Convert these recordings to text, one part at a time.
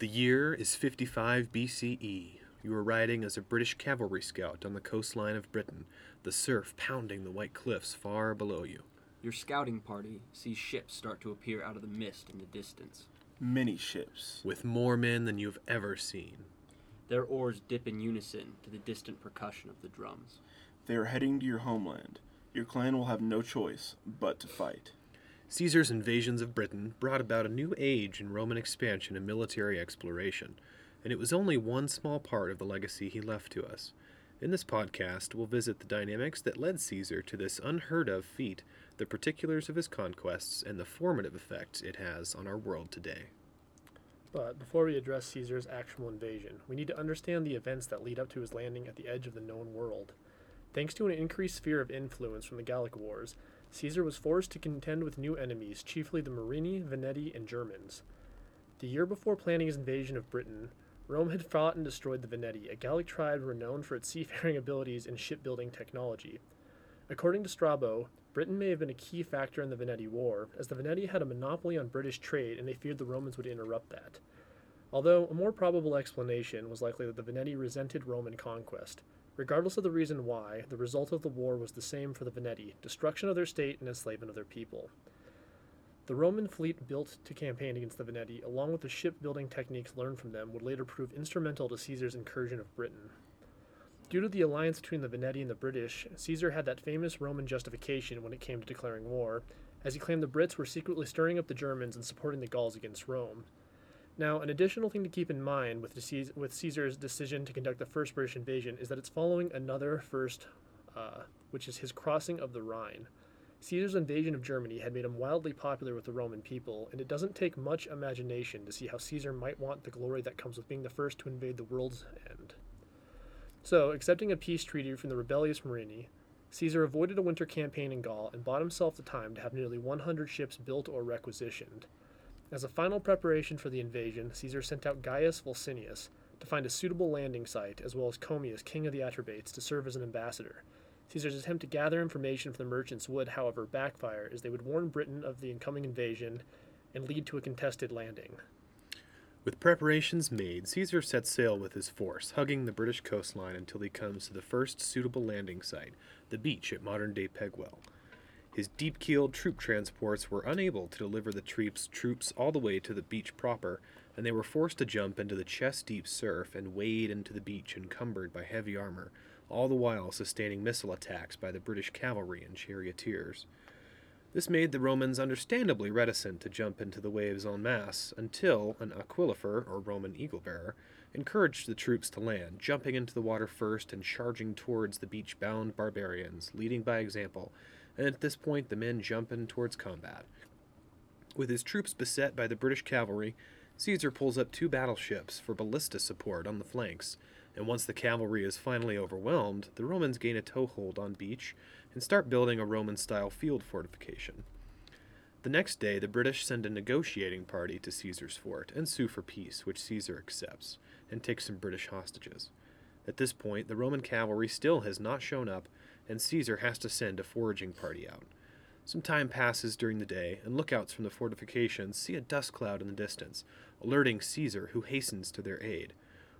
The year is 55 BCE. You are riding as a British cavalry scout on the coastline of Britain, the surf pounding the white cliffs far below you. Your scouting party sees ships start to appear out of the mist in the distance. Many ships. With more men than you've ever seen. Their oars dip in unison to the distant percussion of the drums. They are heading to your homeland. Your clan will have no choice but to fight. Caesar's invasions of Britain brought about a new age in Roman expansion and military exploration, and it was only one small part of the legacy he left to us. In this podcast, we'll visit the dynamics that led Caesar to this unheard of feat, the particulars of his conquests, and the formative effect it has on our world today. But before we address Caesar's actual invasion, we need to understand the events that lead up to his landing at the edge of the known world. Thanks to an increased sphere of influence from the Gallic Wars, Caesar was forced to contend with new enemies, chiefly the Morini, Veneti, and Germans. The year before planning his invasion of Britain, Rome had fought and destroyed the Veneti, a Gallic tribe renowned for its seafaring abilities and shipbuilding technology. According to Strabo, Britain may have been a key factor in the Veneti War, as the Veneti had a monopoly on British trade and they feared the Romans would interrupt that. Although a more probable explanation was likely that the Veneti resented Roman conquest, Regardless of the reason why, the result of the war was the same for the Veneti destruction of their state and enslavement of their people. The Roman fleet built to campaign against the Veneti, along with the shipbuilding techniques learned from them, would later prove instrumental to Caesar's incursion of Britain. Due to the alliance between the Veneti and the British, Caesar had that famous Roman justification when it came to declaring war, as he claimed the Brits were secretly stirring up the Germans and supporting the Gauls against Rome. Now, an additional thing to keep in mind with, with Caesar's decision to conduct the first British invasion is that it's following another first, uh, which is his crossing of the Rhine. Caesar's invasion of Germany had made him wildly popular with the Roman people, and it doesn't take much imagination to see how Caesar might want the glory that comes with being the first to invade the world's end. So, accepting a peace treaty from the rebellious Morini, Caesar avoided a winter campaign in Gaul and bought himself the time to have nearly 100 ships built or requisitioned. As a final preparation for the invasion, Caesar sent out Gaius Volusenus to find a suitable landing site, as well as Commius, king of the Atrebates, to serve as an ambassador. Caesar's attempt to gather information from the merchants would, however, backfire, as they would warn Britain of the incoming invasion and lead to a contested landing. With preparations made, Caesar sets sail with his force, hugging the British coastline until he comes to the first suitable landing site, the beach at modern day Pegwell. His deep keeled troop transports were unable to deliver the troops, troops all the way to the beach proper, and they were forced to jump into the chest deep surf and wade into the beach encumbered by heavy armor, all the while sustaining missile attacks by the British cavalry and charioteers. This made the Romans understandably reticent to jump into the waves en masse until an aquilifer, or Roman eagle bearer, encouraged the troops to land, jumping into the water first and charging towards the beach bound barbarians, leading by example and at this point the men jump in towards combat. With his troops beset by the British cavalry, Caesar pulls up two battleships for ballista support on the flanks, and once the cavalry is finally overwhelmed, the Romans gain a toehold on beach and start building a Roman style field fortification. The next day, the British send a negotiating party to Caesar's fort and sue for peace, which Caesar accepts, and takes some British hostages. At this point, the Roman cavalry still has not shown up, and Caesar has to send a foraging party out. Some time passes during the day, and lookouts from the fortifications see a dust cloud in the distance, alerting Caesar, who hastens to their aid.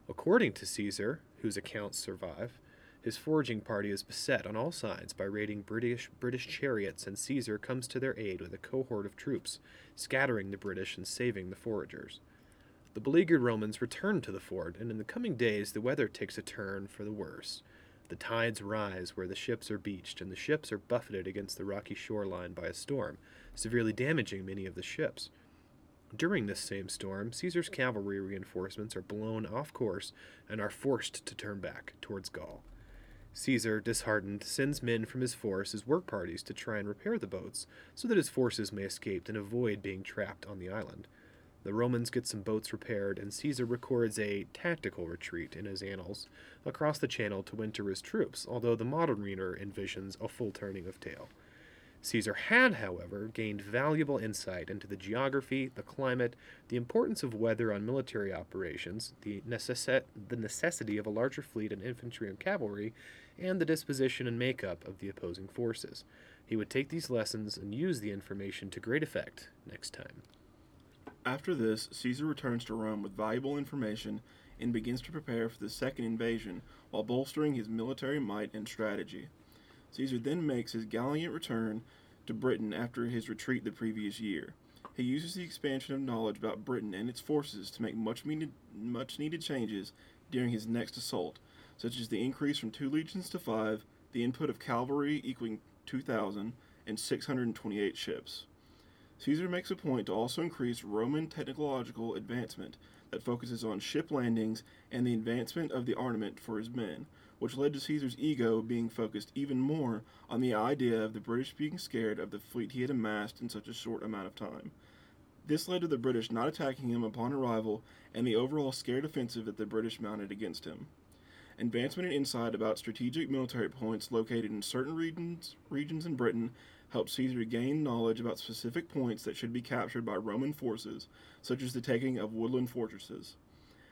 According to Caesar, whose accounts survive, his foraging party is beset on all sides by raiding British British chariots, and Caesar comes to their aid with a cohort of troops, scattering the British and saving the foragers. The beleaguered Romans return to the fort, and in the coming days the weather takes a turn for the worse. The tides rise where the ships are beached, and the ships are buffeted against the rocky shoreline by a storm, severely damaging many of the ships. During this same storm, Caesar's cavalry reinforcements are blown off course and are forced to turn back towards Gaul. Caesar, disheartened, sends men from his force as work parties to try and repair the boats so that his forces may escape and avoid being trapped on the island. The Romans get some boats repaired, and Caesar records a tactical retreat in his annals across the channel to winter his troops, although the modern reader envisions a full turning of tail. Caesar had, however, gained valuable insight into the geography, the climate, the importance of weather on military operations, the, necess- the necessity of a larger fleet and infantry and cavalry, and the disposition and makeup of the opposing forces. He would take these lessons and use the information to great effect next time. After this, Caesar returns to Rome with valuable information and begins to prepare for the second invasion while bolstering his military might and strategy. Caesar then makes his gallant return to Britain after his retreat the previous year. He uses the expansion of knowledge about Britain and its forces to make much needed, much needed changes during his next assault, such as the increase from two legions to five, the input of cavalry equaling 2,000, and 628 ships. Caesar makes a point to also increase Roman technological advancement that focuses on ship landings and the advancement of the armament for his men, which led to Caesar's ego being focused even more on the idea of the British being scared of the fleet he had amassed in such a short amount of time. This led to the British not attacking him upon arrival and the overall scared offensive that the British mounted against him. Advancement and insight about strategic military points located in certain regions, regions in Britain helped Caesar gain knowledge about specific points that should be captured by Roman forces, such as the taking of woodland fortresses.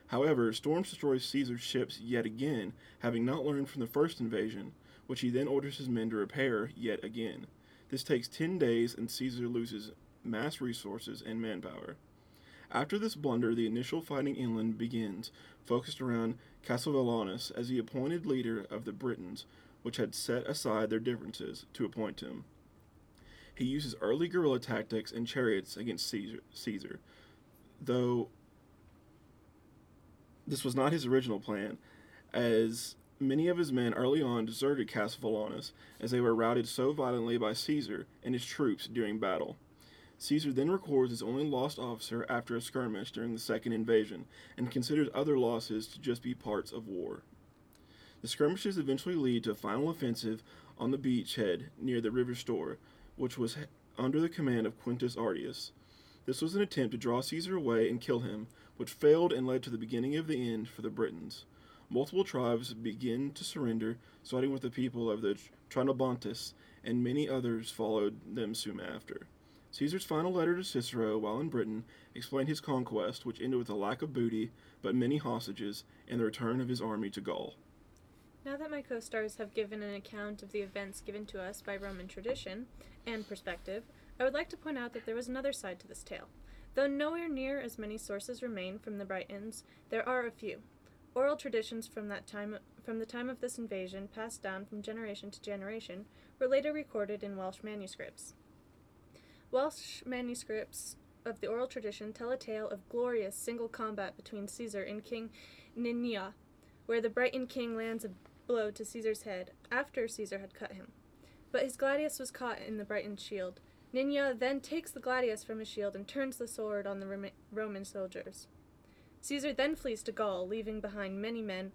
However, storms destroy Caesar's ships yet again, having not learned from the first invasion, which he then orders his men to repair yet again. This takes ten days, and Caesar loses mass resources and manpower. After this blunder, the initial fighting inland begins, focused around Cassivellaunus as the appointed leader of the Britons, which had set aside their differences to appoint him. He uses early guerrilla tactics and chariots against Caesar, Caesar, though this was not his original plan, as many of his men early on deserted Cassivellaunus as they were routed so violently by Caesar and his troops during battle. Caesar then records his only lost officer after a skirmish during the second invasion, and considers other losses to just be parts of war. The skirmishes eventually lead to a final offensive on the beachhead near the river Stour, which was under the command of Quintus Atrius. This was an attempt to draw Caesar away and kill him, which failed and led to the beginning of the end for the Britons. Multiple tribes begin to surrender, siding with the people of the Trinobantes, and many others followed them soon after. Caesar's final letter to Cicero while in Britain explained his conquest, which ended with a lack of booty, but many hostages, and the return of his army to Gaul. Now that my co stars have given an account of the events given to us by Roman tradition and perspective, I would like to point out that there was another side to this tale. Though nowhere near as many sources remain from the Britons, there are a few. Oral traditions from that time from the time of this invasion, passed down from generation to generation, were later recorded in Welsh manuscripts. Welsh manuscripts of the oral tradition tell a tale of glorious single combat between Caesar and King Ninias, where the Briton king lands a blow to Caesar's head after Caesar had cut him. But his gladius was caught in the Briton shield. Ninias then takes the gladius from his shield and turns the sword on the Roman soldiers. Caesar then flees to Gaul, leaving behind many men.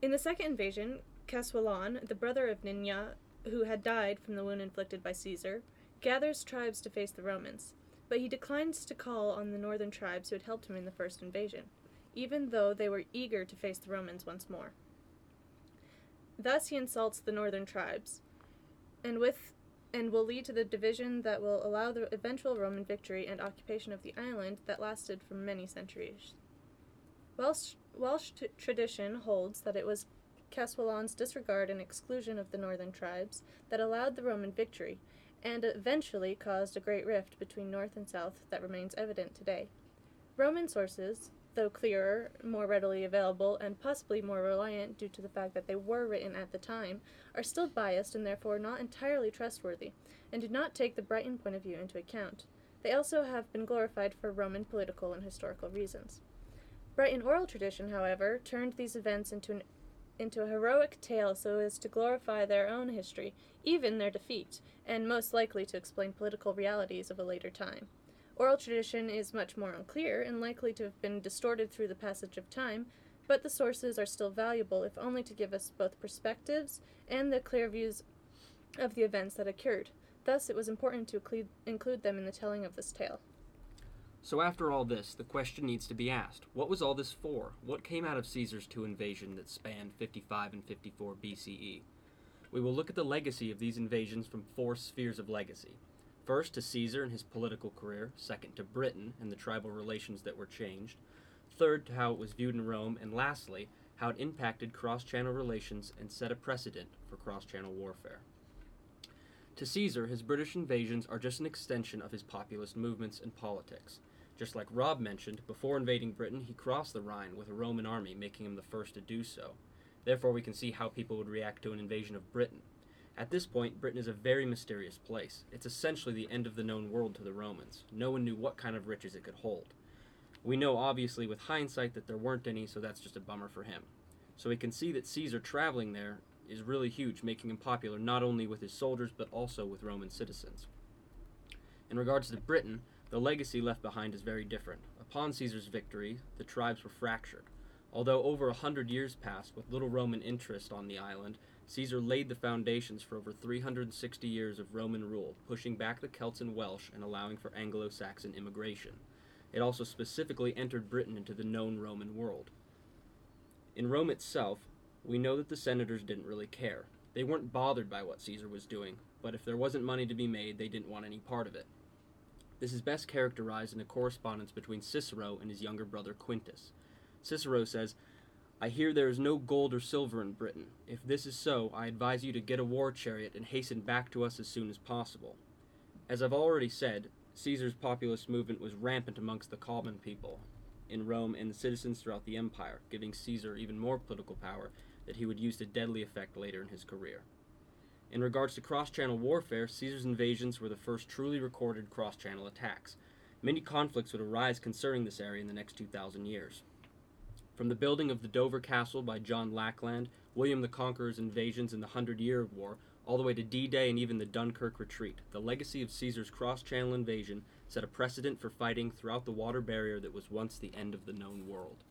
In the second invasion, Caswallon, the brother of Ninias, who had died from the wound inflicted by Caesar, gathers tribes to face the Romans, but he declines to call on the northern tribes who had helped him in the first invasion, even though they were eager to face the Romans once more. Thus he insults the northern tribes, and with and will lead to the division that will allow the eventual Roman victory and occupation of the island that lasted for many centuries. Welsh, Welsh t- tradition holds that it was Caswallon's disregard and exclusion of the northern tribes that allowed the Roman victory, and eventually caused a great rift between North and South that remains evident today. Roman sources, though clearer, more readily available, and possibly more reliant due to the fact that they were written at the time, are still biased and therefore not entirely trustworthy, and do not take the Briton point of view into account. They also have been glorified for Roman political and historical reasons. Briton oral tradition, however, turned these events into an into a heroic tale so as to glorify their own history, even their defeat, and most likely to explain political realities of a later time. Oral tradition is much more unclear and likely to have been distorted through the passage of time, but the sources are still valuable if only to give us both perspectives and the clear views of the events that occurred. Thus, it was important to include, them in the telling of this tale. So, after all this, the question needs to be asked what was all this for? What came out of Caesar's two invasions that spanned 55 and 54 BCE? We will look at the legacy of these invasions from four spheres of legacy. First, to Caesar and his political career, second, to Britain and the tribal relations that were changed, third, to how it was viewed in Rome, and lastly, how it impacted cross channel relations and set a precedent for cross channel warfare. To Caesar, his British invasions are just an extension of his populist movements and politics. Just like Rob mentioned, before invading Britain, he crossed the Rhine with a Roman army, making him the first to do so. Therefore, we can see how people would react to an invasion of Britain. At this point, Britain is a very mysterious place. It's essentially the end of the known world to the Romans. No one knew what kind of riches it could hold. We know, obviously, with hindsight, that there weren't any, so that's just a bummer for him. So we can see that Caesar traveling there is really huge, making him popular not only with his soldiers, but also with Roman citizens. In regards to Britain, the legacy left behind is very different. Upon Caesar's victory, the tribes were fractured. Although over a hundred years passed with little Roman interest on the island, Caesar laid the foundations for over 360 years of Roman rule, pushing back the Celts and Welsh and allowing for Anglo Saxon immigration. It also specifically entered Britain into the known Roman world. In Rome itself, we know that the senators didn't really care. They weren't bothered by what Caesar was doing, but if there wasn't money to be made, they didn't want any part of it. This is best characterized in a correspondence between Cicero and his younger brother Quintus. Cicero says, I hear there is no gold or silver in Britain. If this is so, I advise you to get a war chariot and hasten back to us as soon as possible. As I've already said, Caesar's populist movement was rampant amongst the common people in Rome and the citizens throughout the empire, giving Caesar even more political power that he would use to deadly effect later in his career. In regards to cross channel warfare, Caesar's invasions were the first truly recorded cross channel attacks. Many conflicts would arise concerning this area in the next 2,000 years. From the building of the Dover Castle by John Lackland, William the Conqueror's invasions in the Hundred Year War, all the way to D Day and even the Dunkirk Retreat, the legacy of Caesar's cross channel invasion set a precedent for fighting throughout the water barrier that was once the end of the known world.